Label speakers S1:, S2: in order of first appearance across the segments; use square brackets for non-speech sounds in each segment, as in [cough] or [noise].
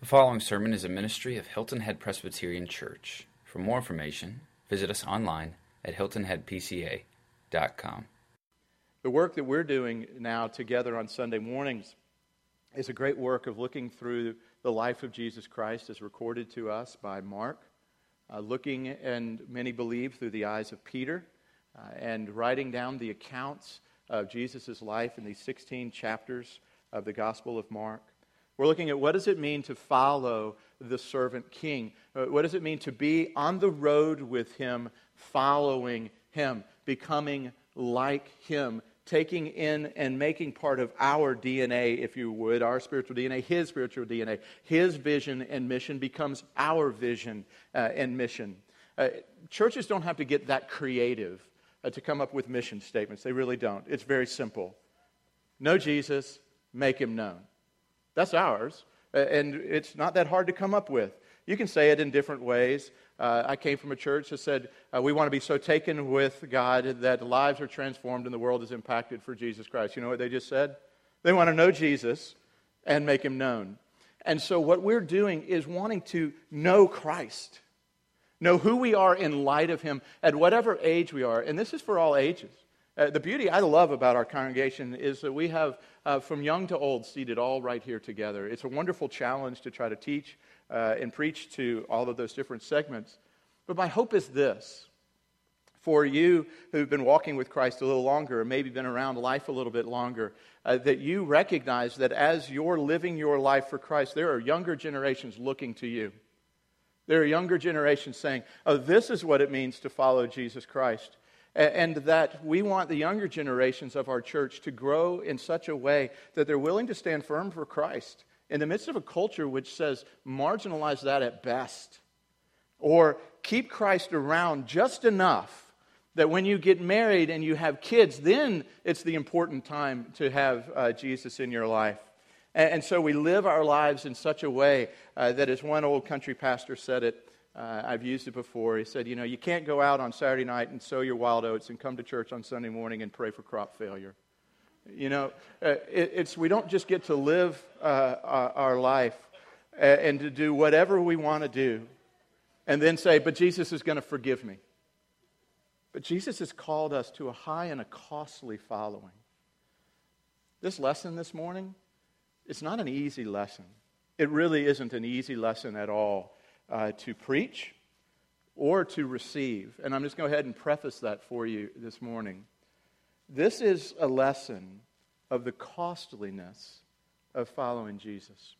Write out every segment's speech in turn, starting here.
S1: The following sermon is a ministry of Hilton Head Presbyterian Church. For more information, visit us online at hiltonheadpca.com.
S2: The work that we're doing now together on Sunday mornings is a great work of looking through the life of Jesus Christ as recorded to us by Mark, uh, looking, and many believe, through the eyes of Peter, uh, and writing down the accounts of Jesus' life in these 16 chapters of the Gospel of Mark. We're looking at what does it mean to follow the servant king? Uh, what does it mean to be on the road with him, following him, becoming like him, taking in and making part of our DNA, if you would, our spiritual DNA, his spiritual DNA. His vision and mission becomes our vision uh, and mission. Uh, churches don't have to get that creative uh, to come up with mission statements. They really don't. It's very simple. Know Jesus, make him known. That's ours. And it's not that hard to come up with. You can say it in different ways. Uh, I came from a church that said uh, we want to be so taken with God that lives are transformed and the world is impacted for Jesus Christ. You know what they just said? They want to know Jesus and make him known. And so, what we're doing is wanting to know Christ, know who we are in light of him at whatever age we are. And this is for all ages. Uh, the beauty I love about our congregation is that we have uh, from young to old seated all right here together. It's a wonderful challenge to try to teach uh, and preach to all of those different segments. But my hope is this for you who've been walking with Christ a little longer, or maybe been around life a little bit longer, uh, that you recognize that as you're living your life for Christ, there are younger generations looking to you. There are younger generations saying, Oh, this is what it means to follow Jesus Christ and that we want the younger generations of our church to grow in such a way that they're willing to stand firm for Christ in the midst of a culture which says marginalize that at best, or keep Christ around just enough that when you get married and you have kids, then it's the important time to have uh, Jesus in your life. And, and, so we live our lives in such a way uh, that, as one old country pastor said it, uh, I've used it before. He said, You know, you can't go out on Saturday night and sow your wild oats and come to church on Sunday morning and pray for crop failure. You know, uh, it, it's, we don't just get to live uh, our, our, life and to do whatever we want to do and then say, But Jesus is going to forgive me. But Jesus has called us to a high and a costly following. This lesson this morning, it's not an easy lesson. It really isn't an easy lesson at all uh, to preach or to receive. And I'm just going to go ahead and preface that for you this morning. This is a lesson of the costliness of following Jesus.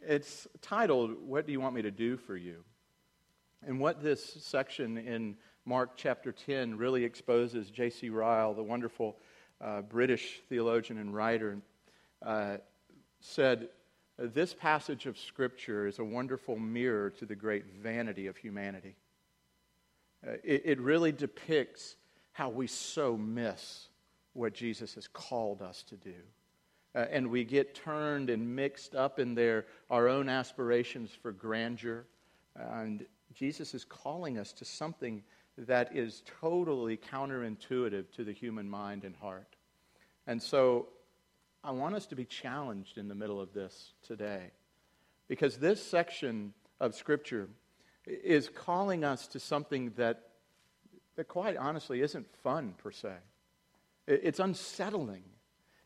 S2: It's titled, What Do You Want Me to Do for You? And what this section in Mark chapter 10 really exposes, J.C. Ryle, the wonderful uh, British theologian and writer, uh, said this passage of Scripture is a wonderful mirror to the great vanity of humanity. Uh, it, it really depicts how we so miss what Jesus has called us to do. Uh, and we get turned and mixed up in there our own aspirations for grandeur. And Jesus is calling us to something that is totally counterintuitive to the human mind and heart. And so I want us to be challenged in the middle of this today. Because this section of Scripture is calling us to something that, that quite honestly isn't fun per se. It's unsettling.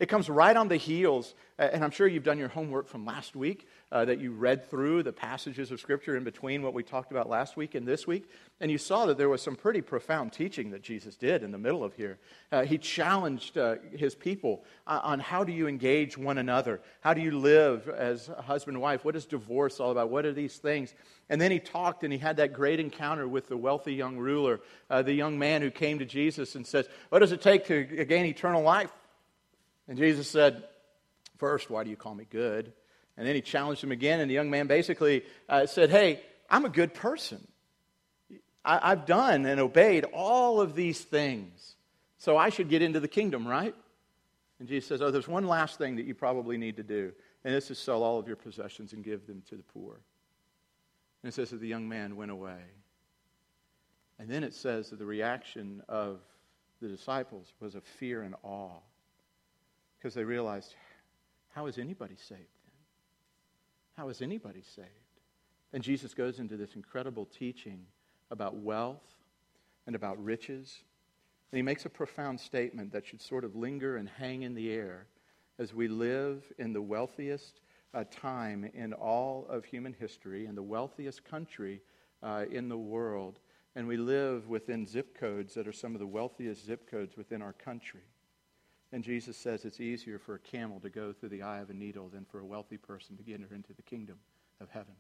S2: It comes right on the heels, and I'm sure you've done your homework from last week, uh, that you read through the passages of Scripture in between what we talked about last week and this week, and you saw that there was some pretty profound teaching that Jesus did in the middle of here. Uh, he challenged uh, his people on how do you engage one another? How do you live as husband and wife? What is divorce all about? What are these things? And then he talked and he had that great encounter with the wealthy young ruler, uh, the young man who came to Jesus and says, What does it take to gain eternal life? And Jesus said, First, why do you call me good? And then he challenged him again, and the young man basically uh, said, Hey, I'm a good person. I, I've done and obeyed all of these things, so I should get into the kingdom, right? And Jesus says, Oh, there's one last thing that you probably need to do, and this is sell all of your possessions and give them to the poor. And it says that the young man went away. And then it says that the reaction of the disciples was of fear and awe because they realized, how is anybody saved then? how is anybody saved? And Jesus goes into this incredible teaching about wealth and about riches. And he makes a profound statement that should sort of linger and hang in the air as we live in the wealthiest uh, time in all of human history, in the wealthiest country uh, in the world. And we live within zip codes that are some of the wealthiest zip codes within our country. And Jesus says it's easier for a camel to go through the eye of a needle than for a wealthy person to enter into the kingdom of heaven.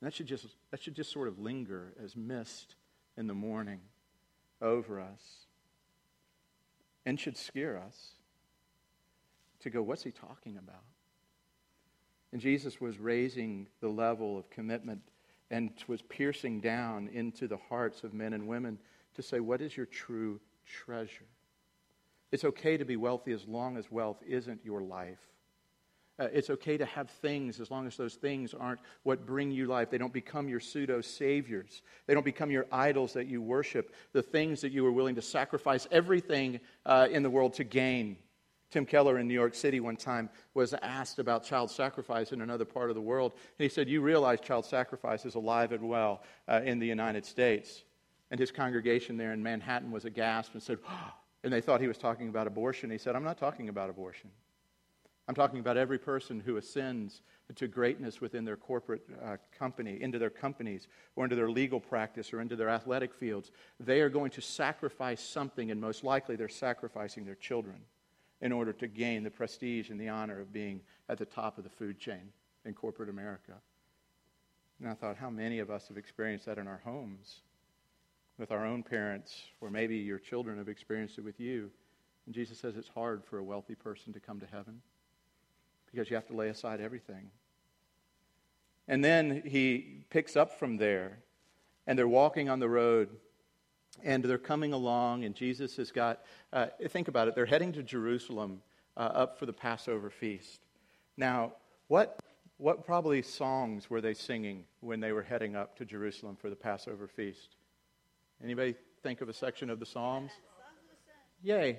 S2: And that should just, that should just sort of linger as mist in the morning over us and should scare us to go, what's he talking about? And Jesus was raising the level of commitment and was piercing down into the hearts of men and women to say, what is your true treasure? It's okay to be wealthy as long as wealth isn't your life. Uh, it's okay to have things as long as those things aren't what bring you life. They don't become your pseudo saviors. They don't become your idols that you worship, the things that you are willing to sacrifice everything uh, in the world to gain. Tim Keller in New York City one time was asked about child sacrifice in another part of the world. And he said, You realize child sacrifice is alive and well uh, in the United States. And his congregation there in Manhattan was aghast and said, [gasps] oh, and they thought he was talking about abortion. He said, I'm not talking about abortion. I'm talking about every person who ascends to greatness within their corporate uh, company, into their companies, or into their legal practice, or into their athletic fields. They are going to sacrifice something, and most likely they're sacrificing their children in order to gain the prestige and the honor of being at the top of the food chain in corporate America. And I thought, how many of us have experienced that in our homes? With our own parents, or maybe your children have experienced it with you. And Jesus says it's hard for a wealthy person to come to heaven because you have to lay aside everything. And then he picks up from there, and they're walking on the road, and they're coming along, and Jesus has got, uh, think about it, they're heading to Jerusalem uh, up for the Passover feast. Now, what, what probably songs were they singing when they were heading up to Jerusalem for the Passover feast? Anybody think of a section of the Psalms? Yay.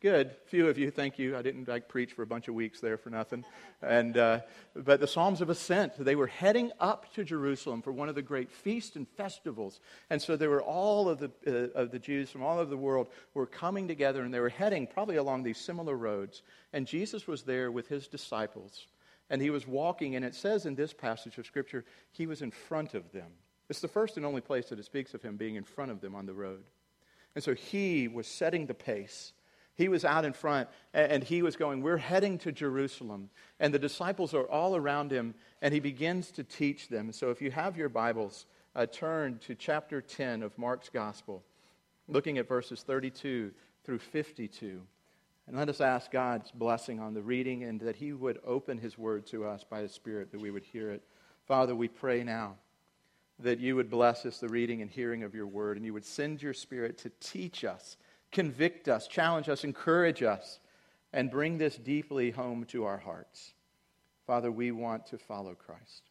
S2: Good. Few of you, thank you. I didn't like preach for a bunch of weeks there for nothing. And, uh, but the Psalms of Ascent, they were heading up to Jerusalem for one of the great feasts and festivals. And so there were all of the, uh, of the Jews from all over the world were coming together and they were heading probably along these similar roads. And Jesus was there with his disciples. And he was walking, and it says in this passage of Scripture, he was in front of them. It's the first and only place that it speaks of him being in front of them on the road. And so he was setting the pace. He was out in front and he was going, We're heading to Jerusalem. And the disciples are all around him and he begins to teach them. So if you have your Bibles, uh, turn to chapter 10 of Mark's Gospel, looking at verses 32 through 52. And let us ask God's blessing on the reading and that he would open his word to us by his Spirit, that we would hear it. Father, we pray now that you would bless us the reading and hearing of your word, and you would send your spirit to teach us, convict us, challenge us, encourage us, and bring this deeply home to our hearts. Father, we want to follow Christ.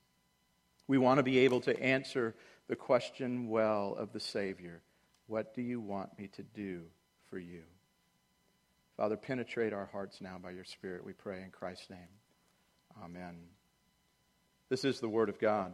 S2: We want to be able to answer the question well of the Savior What do you want me to do for you? Father, penetrate our hearts now by your Spirit, we pray in Christ's name. Amen. This is the Word of God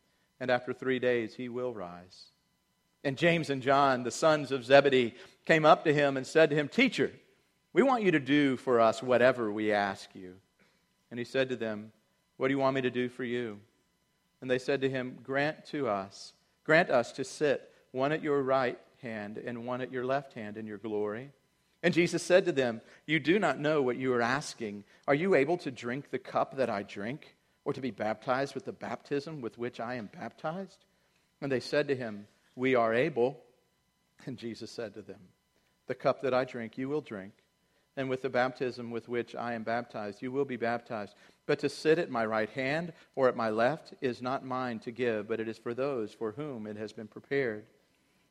S2: and after three days he will rise. And James and John, the sons of Zebedee, came up to him and said to him, Teacher, we want you to do for us whatever we ask you. And he said to them, What do you want me to do for you? And they said to him, Grant to us, grant us to sit one at your right hand and one at your left hand in your glory. And Jesus said to them, You do not know what you are asking. Are you able to drink the cup that I drink? Or to be baptized with the baptism with which I am baptized? And they said to him, We are able. And Jesus said to them, The cup that I drink, you will drink, and with the baptism with which I am baptized, you will be baptized. But to sit at my right hand or at my left is not mine to give, but it is for those for whom it has been prepared.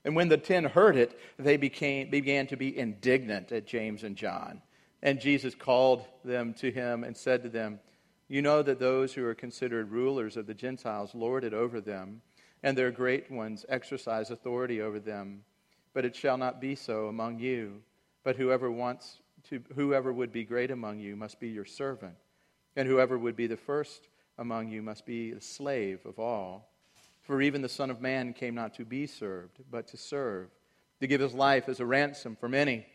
S2: And when the ten heard it, they became, began to be indignant at James and John. And Jesus called them to him and said to them, You know that those who are considered rulers of the Gentiles lord it over them, and their great ones exercise authority over them. But it shall not be so among you. But whoever wants to, whoever would be great among you must be your servant, and whoever would be the first among you must be the slave of all. For even the Son of Man came not to be served, but to serve, to give his life as a ransom for many.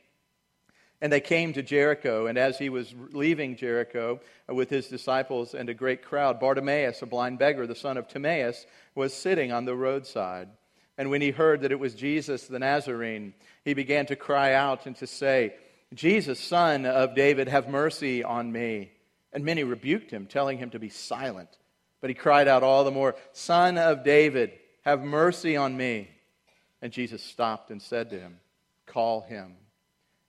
S2: And they came to Jericho, and as he was leaving Jericho uh, with his disciples and a great crowd, Bartimaeus, a blind beggar, the son of Timaeus, was sitting on the roadside. And when he heard that it was Jesus the Nazarene, he began to cry out and to say, Jesus, son of David, have mercy on me. And many rebuked him, telling him to be silent. But he cried out all the more, Son of David, have mercy on me. And Jesus stopped and said to him, Call him.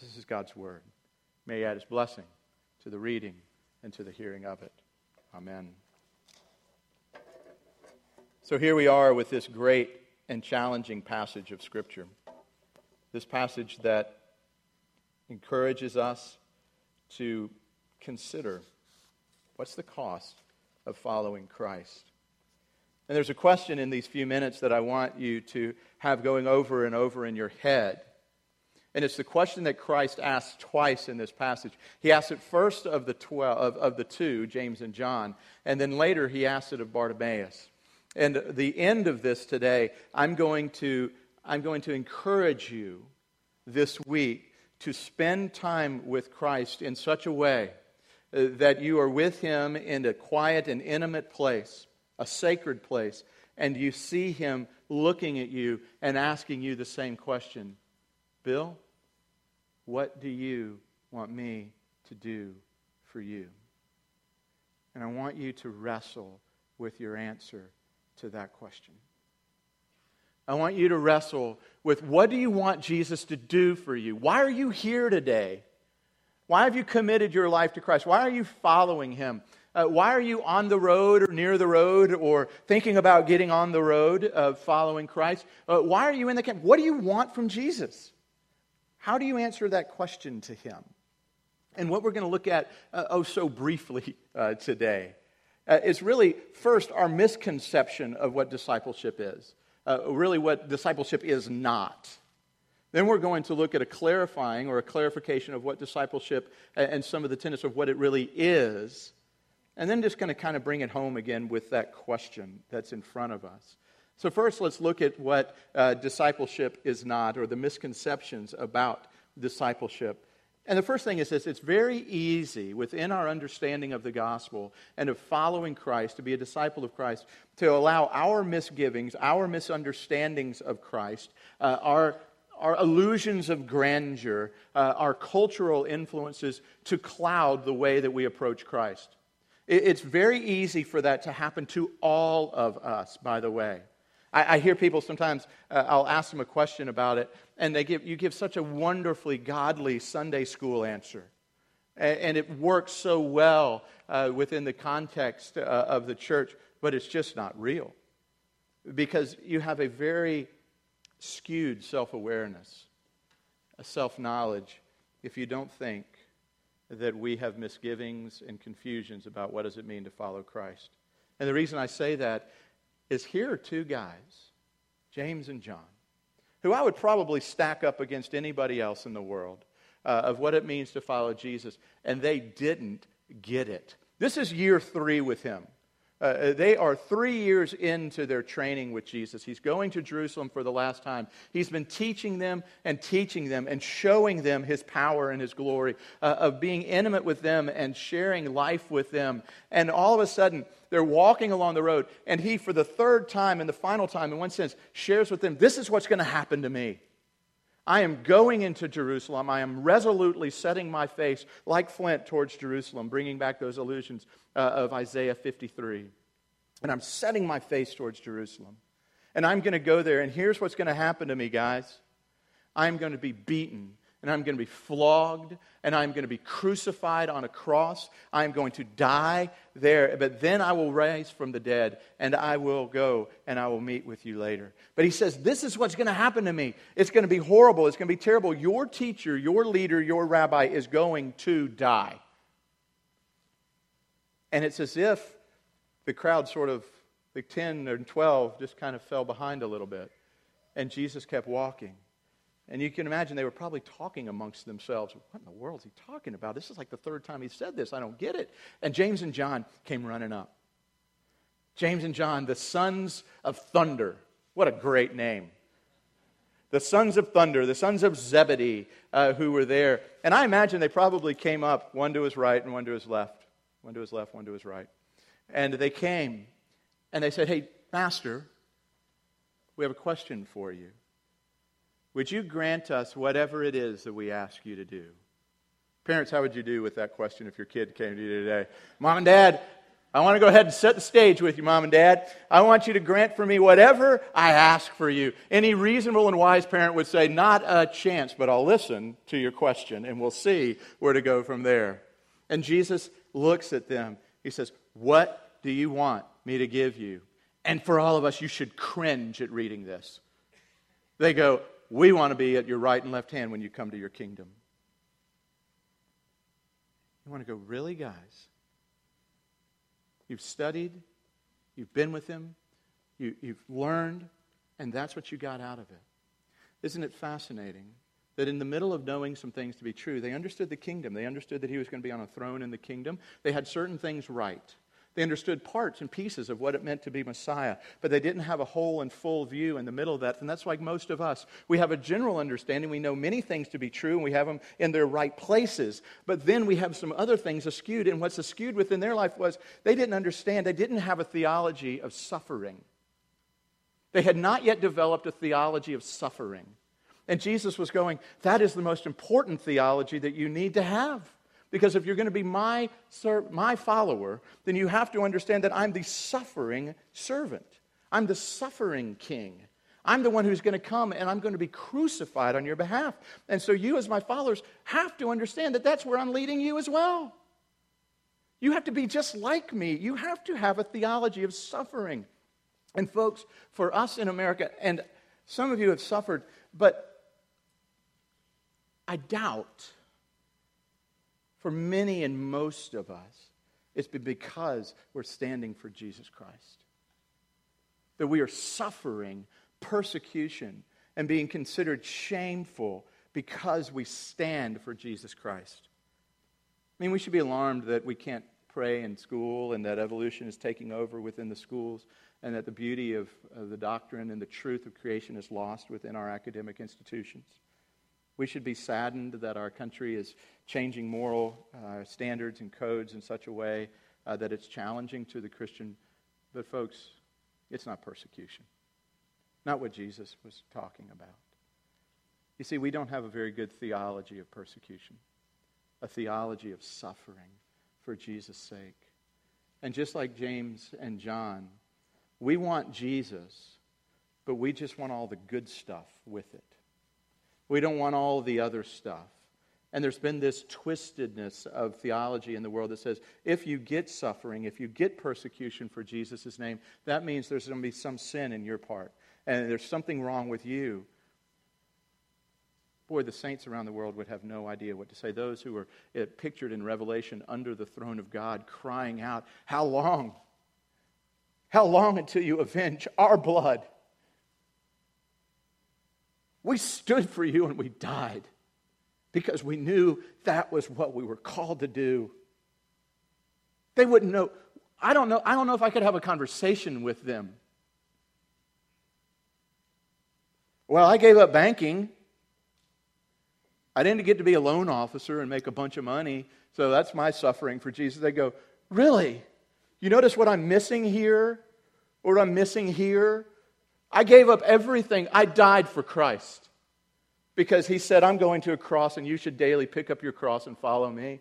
S2: This is God's word. May he add his blessing to the reading and to the hearing of it. Amen. So here we are with this great and challenging passage of Scripture. This passage that encourages us to consider What's the cost of following Christ? And there's a question in these few minutes that I want you to have going over and over in your head. And it's the question that Christ asks twice in this passage. He asks it first of the, 12, of, of the two, James and John, and then later he asks it of Bartimaeus. And the end of this today, I'm going to, I'm going to encourage you this week to spend time with Christ in such a way uh, that you are with him in a quiet and intimate place, a sacred place, and you see him looking at you and asking you the same question Bill, what do you want me to do for you? And I want you to wrestle with your answer to that question. I want you to wrestle with what do you want Jesus to do for you? Why are you here today? Why have you committed your life to Christ? Why are you following Him? Uh, why are you on the road or near the road or thinking about getting on the road of following Christ? Uh, why are you in the camp? What do you want from Jesus? How do you answer that question to Him? And what we're going to look at, uh, oh, so briefly [laughs] uh, today, uh, is really first our misconception of what discipleship is, uh, really what discipleship is not. Then we're going to look at a clarifying or a clarification of what discipleship and some of the tenets of what it really is. And then just going to kind of bring it home again with that question that's in front of us. So, first, let's look at what uh, discipleship is not, or the misconceptions about discipleship. And the first thing is this it's very easy within our understanding of the gospel and of following Christ, to be a disciple of Christ, to allow our misgivings, our misunderstandings of Christ, uh, our our illusions of grandeur, uh, our cultural influences to cloud the way that we approach Christ. It's very easy for that to happen to all of us, by the way. I, I hear people sometimes, uh, I'll ask them a question about it, and they give, you give such a wonderfully godly Sunday school answer. And, and it works so well uh, within the context uh, of the church, but it's just not real. Because you have a very skewed self awareness, a self knowledge, if you don't think that we have misgivings and confusions about what does it mean to follow Christ. And the reason I say that is here are two guys, James and John, who I would probably stack up against anybody else in the world uh, of what it means to follow Jesus, and they didn't get it. This is year three with him. Uh, they are three years into their training with Jesus. He's going to Jerusalem for the last time. He's been teaching them and teaching them and showing them his power and his glory, uh, of being intimate with them and sharing life with them. And all of a sudden, they're walking along the road, and he, for the third time and the final time, in one sense, shares with them this is what's going to happen to me. I am going into Jerusalem. I am resolutely setting my face like flint towards Jerusalem, bringing back those illusions uh, of Isaiah 53. And I'm setting my face towards Jerusalem. And I'm going to go there, and here's what's going to happen to me, guys. I'm going to be beaten and I'm going to be flogged, and I'm going to be crucified on a cross. I'm going to die there, but then I will rise from the dead, and I will go and I will meet with you later. But he says, This is what's going to happen to me. It's going to be horrible. It's going to be terrible. Your teacher, your leader, your rabbi is going to die. And it's as if the crowd sort of, the 10 or 12, just kind of fell behind a little bit. And Jesus kept walking. And you can imagine they were probably talking amongst themselves. What in the world is he talking about? This is like the third time he said this. I don't get it. And James and John came running up. James and John, the sons of thunder. What a great name. The sons of thunder, the sons of Zebedee, uh, who were there. And I imagine they probably came up, one to his right and one to his left. One to his left, one to his right. And they came and they said, Hey, Master, we have a question for you. Would you grant us whatever it is that we ask you to do? Parents, how would you do with that question if your kid came to you today? Mom and Dad, I want to go ahead and set the stage with you, Mom and Dad. I want you to grant for me whatever I ask for you. Any reasonable and wise parent would say, Not a chance, but I'll listen to your question and we'll see where to go from there. And Jesus looks at them. He says, What do you want me to give you? And for all of us, you should cringe at reading this. They go, we want to be at your right and left hand when you come to your kingdom. You want to go, really, guys? You've studied, you've been with him, you, have learned, and that's what you got out of it. Isn't it fascinating that in the middle of knowing some things to be true, they understood the kingdom. They understood that he was going to be on a throne in the kingdom. They had certain things right. They understood parts and pieces of what it meant to be Messiah, but they didn't have a whole and full view in the middle of that. And that's like most of us. We have a general understanding. We know many things to be true, and we have them in their right places. But then we have some other things askewed. And what's askewed within their life was they didn't understand, they didn't have a theology of suffering. They had not yet developed a theology of suffering. And Jesus was going, That is the most important theology that you need to have. Because if you're going to be my, my follower, then you have to understand that I'm the suffering servant. I'm the suffering king. I'm the one who's going to come and I'm going to be crucified on your behalf. And so you, as my followers, have to understand that that's where I'm leading you as well. You have to be just like me. You have to have a theology of suffering. And, folks, for us in America, and some of you have suffered, but I doubt for many and most of us, it's because we're standing for Jesus Christ. That we are suffering persecution and being considered shameful because we stand for Jesus Christ. I mean, we should be alarmed that we can't pray in school and that evolution is taking over within the schools and that the beauty of, of the doctrine and the truth of creation is lost within our academic institutions. We should be saddened that our country is changing moral uh, standards and codes in such a way uh, that it's challenging to the Christian. But, folks, it's not persecution. Not what Jesus was talking about. You see, we don't have a very good theology of persecution, a theology of suffering for Jesus' sake. And just like James and John, we want Jesus, but we just want all the good stuff with it. We don't want all the other stuff. And there's been this twistedness of theology in the world that says if you get suffering, if you get persecution for Jesus' name, that means there's going to be some sin in your part. And there's something wrong with you. Boy, the saints around the world would have no idea what to say. Those who are eh, pictured in Revelation under the throne of God crying out, How long? How long until you avenge our blood? We stood for you and we died because we knew that was what we were called to do. They wouldn't know. I don't know, I don't know if I could have a conversation with them. Well, I gave up banking. I didn't get to be a loan officer and make a bunch of money, so that's my suffering for Jesus. They go, Really? You notice what I'm missing here? Or I'm missing here? I gave up everything. I died for Christ because he said, I'm going to a cross and you should daily pick up your cross and follow me.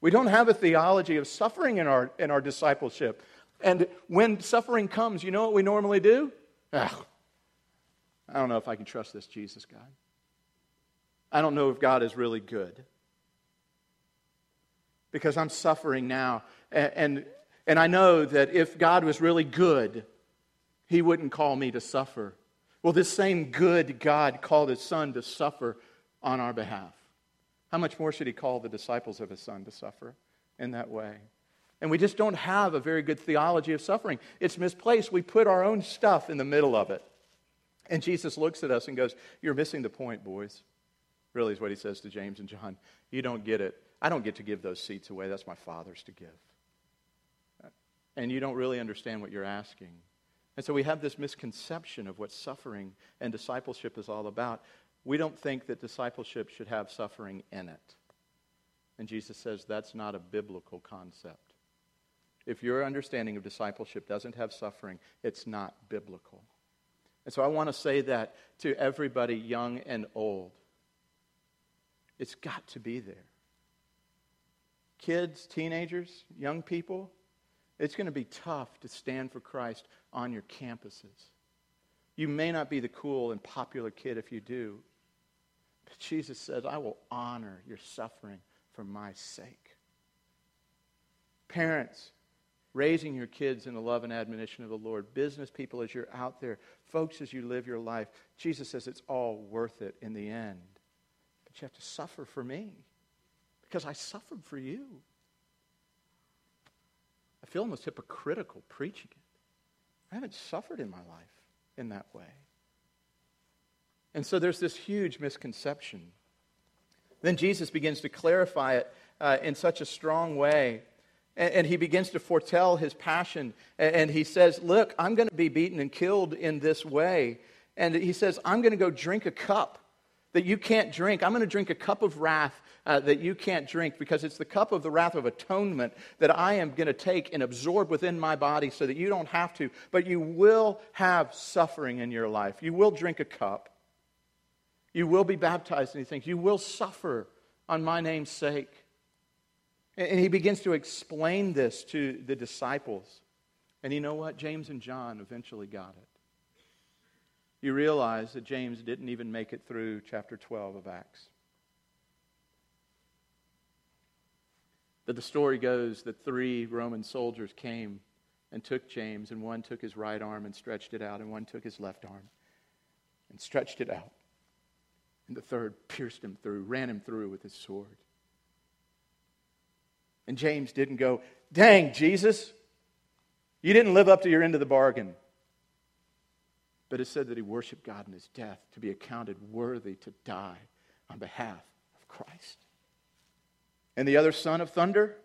S2: We don't have a theology of suffering in our, in our discipleship. And when suffering comes, you know what we normally do? Ah, I don't know if I can trust this Jesus God. I don't know if God is really good. Because I'm suffering now. And, and, and I know that if God was really good, he wouldn't call me to suffer. Well, this same good God called his son to suffer on our behalf. How much more should he call the disciples of his son to suffer in that way? And we just don't have a very good theology of suffering. It's misplaced. We put our own stuff in the middle of it. And Jesus looks at us and goes, You're missing the point, boys. Really, is what he says to James and John. You don't get it. I don't get to give those seats away. That's my father's to give. And you don't really understand what you're asking. And so we have this misconception of what suffering and discipleship is all about. We don't think that discipleship should have suffering in it. And Jesus says that's not a biblical concept. If your understanding of discipleship doesn't have suffering, it's not biblical. And so I want to say that to everybody, young and old. It's got to be there. Kids, teenagers, young people, it's going to be tough to stand for Christ on your campuses. You may not be the cool and popular kid if you do, but Jesus says, I will honor your suffering for my sake. Parents, raising your kids in the love and admonition of the Lord, business people as you're out there, folks as you live your life, Jesus says it's all worth it in the end. But you have to suffer for me because I suffered for you. I feel almost hypocritical preaching it. I haven't suffered in my life in that way. And so there's this huge misconception. Then Jesus begins to clarify it uh, in such a strong way. And, and, he begins to foretell his passion. And, and he says, Look, I'm going to be beaten and killed in this way. And he says, I'm going to go drink a cup that you can't drink. I'm going to drink a cup of wrath uh, that you can't drink because it's the cup of the wrath of atonement that I am going to take and absorb within my body so that you don't have to. But you will have suffering in your life. You will drink a cup. You will be baptized in these things. You will suffer on my name's sake. And he begins to explain this to the disciples. And you know what? James and John eventually got it you realize that James didn't even make it through chapter 12 of Acts. That the story goes that three Roman soldiers came and took James, and one took his right arm and stretched it out, and one took his left arm and stretched it out. And the third pierced him through, ran him through with his sword. And James didn't go, Dang, Jesus, you didn't live up to your end of the bargain. But it said that he worshiped God in his death to be accounted worthy to die on behalf of Christ. And the other son of thunder,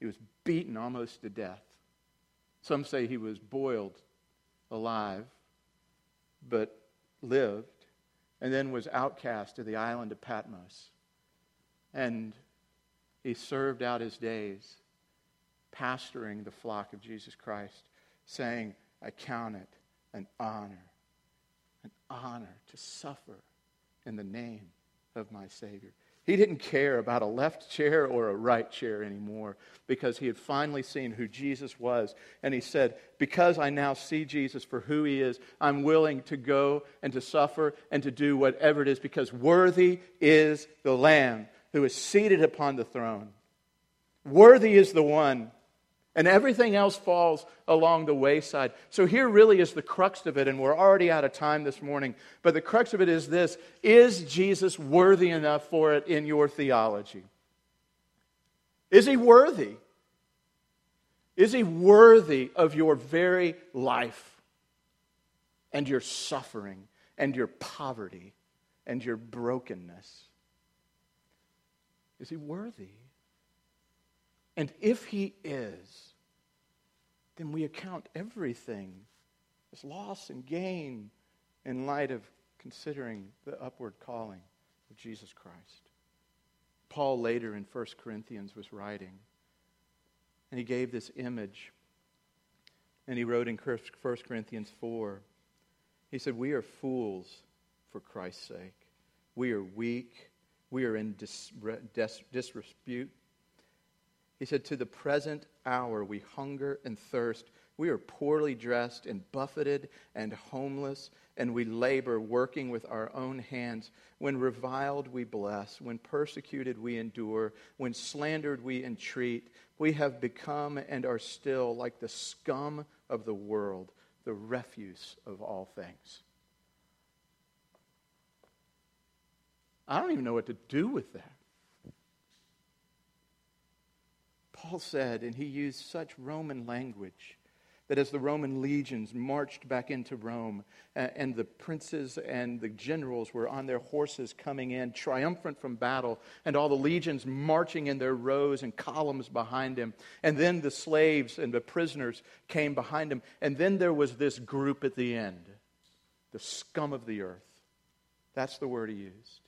S2: he was beaten almost to death. Some say he was boiled alive, but lived, and then was outcast to the island of Patmos. And he served out his days pastoring the flock of Jesus Christ, saying, I count it an honor, an honor to suffer in the name of my Savior. He didn't care about a left chair or a right chair anymore because he had finally seen who Jesus was. And he said, Because I now see Jesus for who he is, I'm willing to go and to suffer and to do whatever it is because worthy is the Lamb who is seated upon the throne. Worthy is the one and everything else falls along the wayside. So here really is the crux of it, and we're already out of time this morning. But the crux of it is this Is Jesus worthy enough for it in your theology? Is he worthy? Is he worthy of your very life and your suffering and your poverty and your brokenness? Is he worthy? And if he is, then we account everything as loss and gain in light of considering the upward calling of Jesus Christ. Paul later in 1 Corinthians was writing, and he gave this image. And he wrote in 1 Corinthians 4, he said, We are fools for Christ's sake. We are weak. We are in dis- dis- disrepute. He said, To the present hour we hunger and thirst. We are poorly dressed and buffeted and homeless, and we labor working with our own hands. When reviled, we bless. When persecuted, we endure. When slandered, we entreat. We have become and are still like the scum of the world, the refuse of all things. I don't even know what to do with that. Paul said, and he used such Roman language that as the Roman legions marched back into Rome, and the princes and the generals were on their horses coming in, triumphant from battle, and all the legions marching in their rows and columns behind him, and then the slaves and the prisoners came behind him, and then there was this group at the end, the scum of the earth. That's the word he used.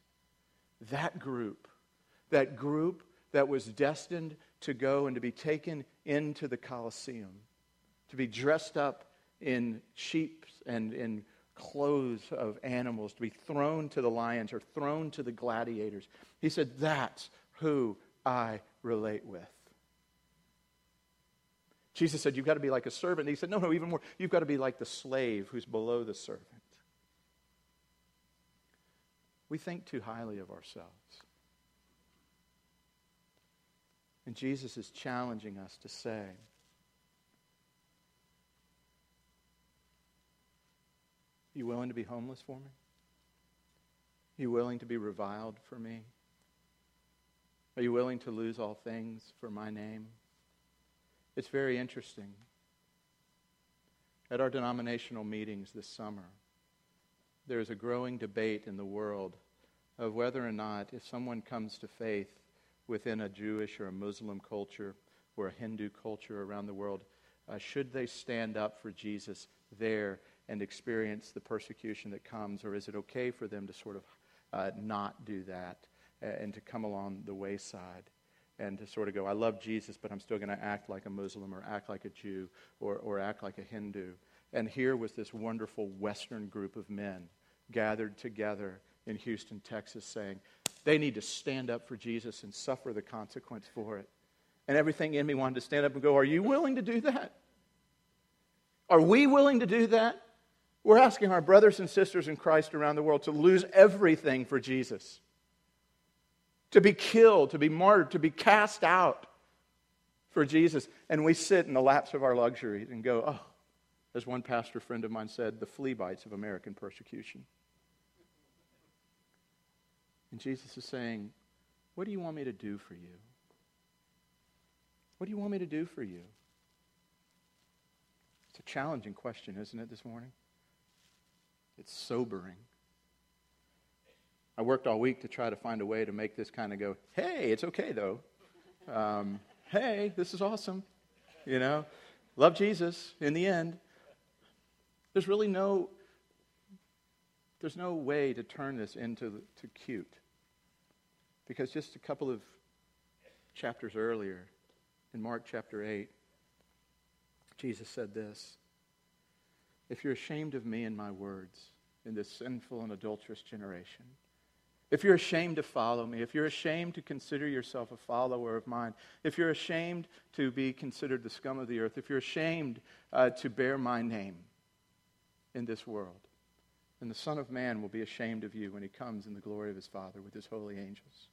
S2: That group, that group that was destined to go and to be taken into the Colosseum, to be dressed up in sheep and in clothes of animals, to be thrown to the lions or thrown to the gladiators. He said, That's who I relate with. Jesus said, You've got to be like a servant. And he said, No, no, even more. You've got to be like the slave who's below the servant. We think too highly of ourselves. And Jesus is challenging us to say, Are you willing to be homeless for me? Are you willing to be reviled for me? Are you willing to lose all things for my name? It's very interesting. At our denominational meetings this summer, there is a growing debate in the world of whether or not, if someone comes to faith, within a Jewish or a Muslim culture or a Hindu culture around the world, uh, should they stand up for Jesus there and experience the persecution that comes, or is it okay for them to sort of uh, not do that uh, and to come along the wayside? and to sort of go, I love Jesus, but I'm still going to act like a Muslim or act like a Jew or, or act like a Hindu. And here was this wonderful Western group of men gathered together in Houston, Texas, saying, they need to stand up for Jesus and suffer the consequence for it. And everything in me wanted to stand up and go, Are you willing to do that? Are we willing to do that? We're asking our brothers and sisters in Christ around the world to lose everything for Jesus, to be killed, to be martyred, to be cast out for Jesus. And we sit in the laps of our luxury and go, Oh, as one pastor friend of mine said, the flea bites of American persecution. And Jesus is saying, What do you want me to do for you? What do you want me to do for you? It's a challenging question, isn't it, this morning? It's sobering. I worked all week to try to find a way to make this kind of go, hey, it's okay though. Um, hey, this is awesome. You know, love Jesus in the end. There's really no, there's no way to turn this into to cute. Because just a couple of chapters earlier, in Mark chapter 8, Jesus said this If you're ashamed of me and my words in this sinful and adulterous generation, if you're ashamed to follow me, if you're ashamed to consider yourself a follower of mine, if you're ashamed to be considered the scum of the earth, if you're ashamed uh, to bear my name in this world, then the Son of Man will be ashamed of you when he comes in the glory of his Father with his holy angels.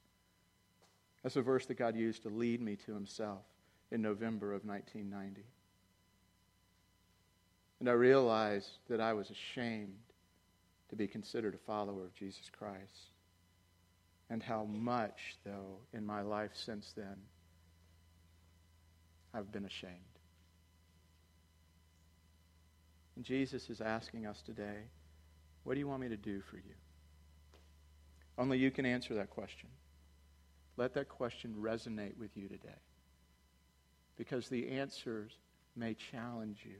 S2: That's a verse that God used to lead me to himself in November of 1990. And I realized that I was ashamed to be considered a follower of Jesus Christ. And how much, though, in my life since then, I've been ashamed. And Jesus is asking us today, what do you want me to do for you? Only you can answer that question. Let that question resonate with you today. because the answers may challenge you.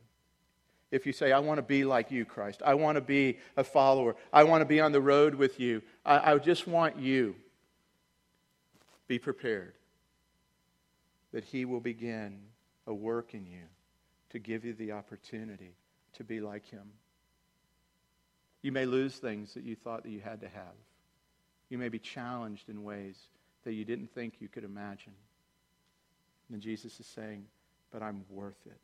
S2: If you say, I want to be like you, Christ, I want to be a follower, I want to be on the road with you, I, I just want you, be prepared that He will begin a work in you to give you the opportunity to be like Him. You may lose things that you thought that you had to have. You may be challenged in ways that you didn't think you could imagine. And Jesus is saying, But I'm worth it.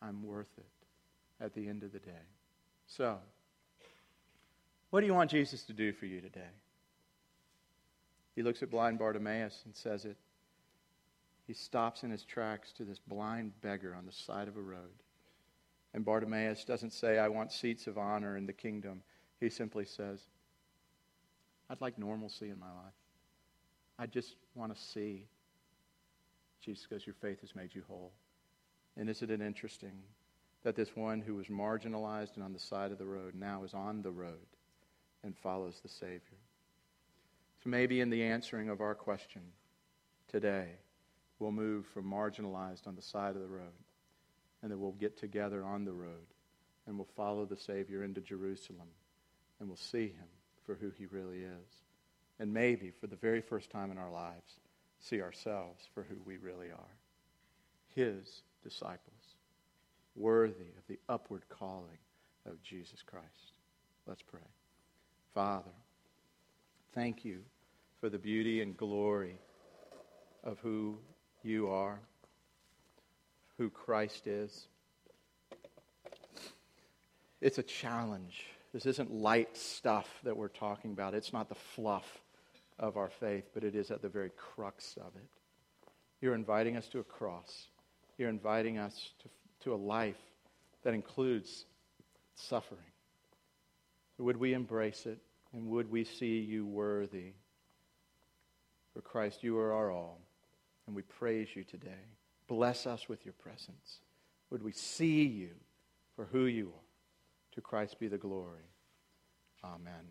S2: I'm worth it at the end of the day. So, what do you want Jesus to do for you today? He looks at blind Bartimaeus and says it. He stops in his tracks to this blind beggar on the side of a road. And Bartimaeus doesn't say, I want seats of honor in the kingdom. He simply says, I'd like normalcy in my life. I just want to see. Jesus goes, Your faith has made you whole. And isn't it interesting that this one who was marginalized and on the side of the road now is on the road and follows the Savior? So maybe in the answering of our question today, we'll move from marginalized on the side of the road and that we'll get together on the road and we'll follow the Savior into Jerusalem and we'll see him for who he really is. And maybe for the very first time in our lives, see ourselves for who we really are his disciples, worthy of the upward calling of Jesus Christ. Let's pray. Father, thank you for the beauty and glory of who you are, who Christ is. It's a challenge. This isn't light stuff that we're talking about. It's not the fluff of our faith, but it is at the very crux of it. You're inviting us to a cross. You're inviting us to, to a life that includes suffering. Would we embrace it and would we see you worthy? For Christ, you are our all, and we praise you today. Bless us with your presence. Would we see you for who you are? To Christ be the glory. Amen.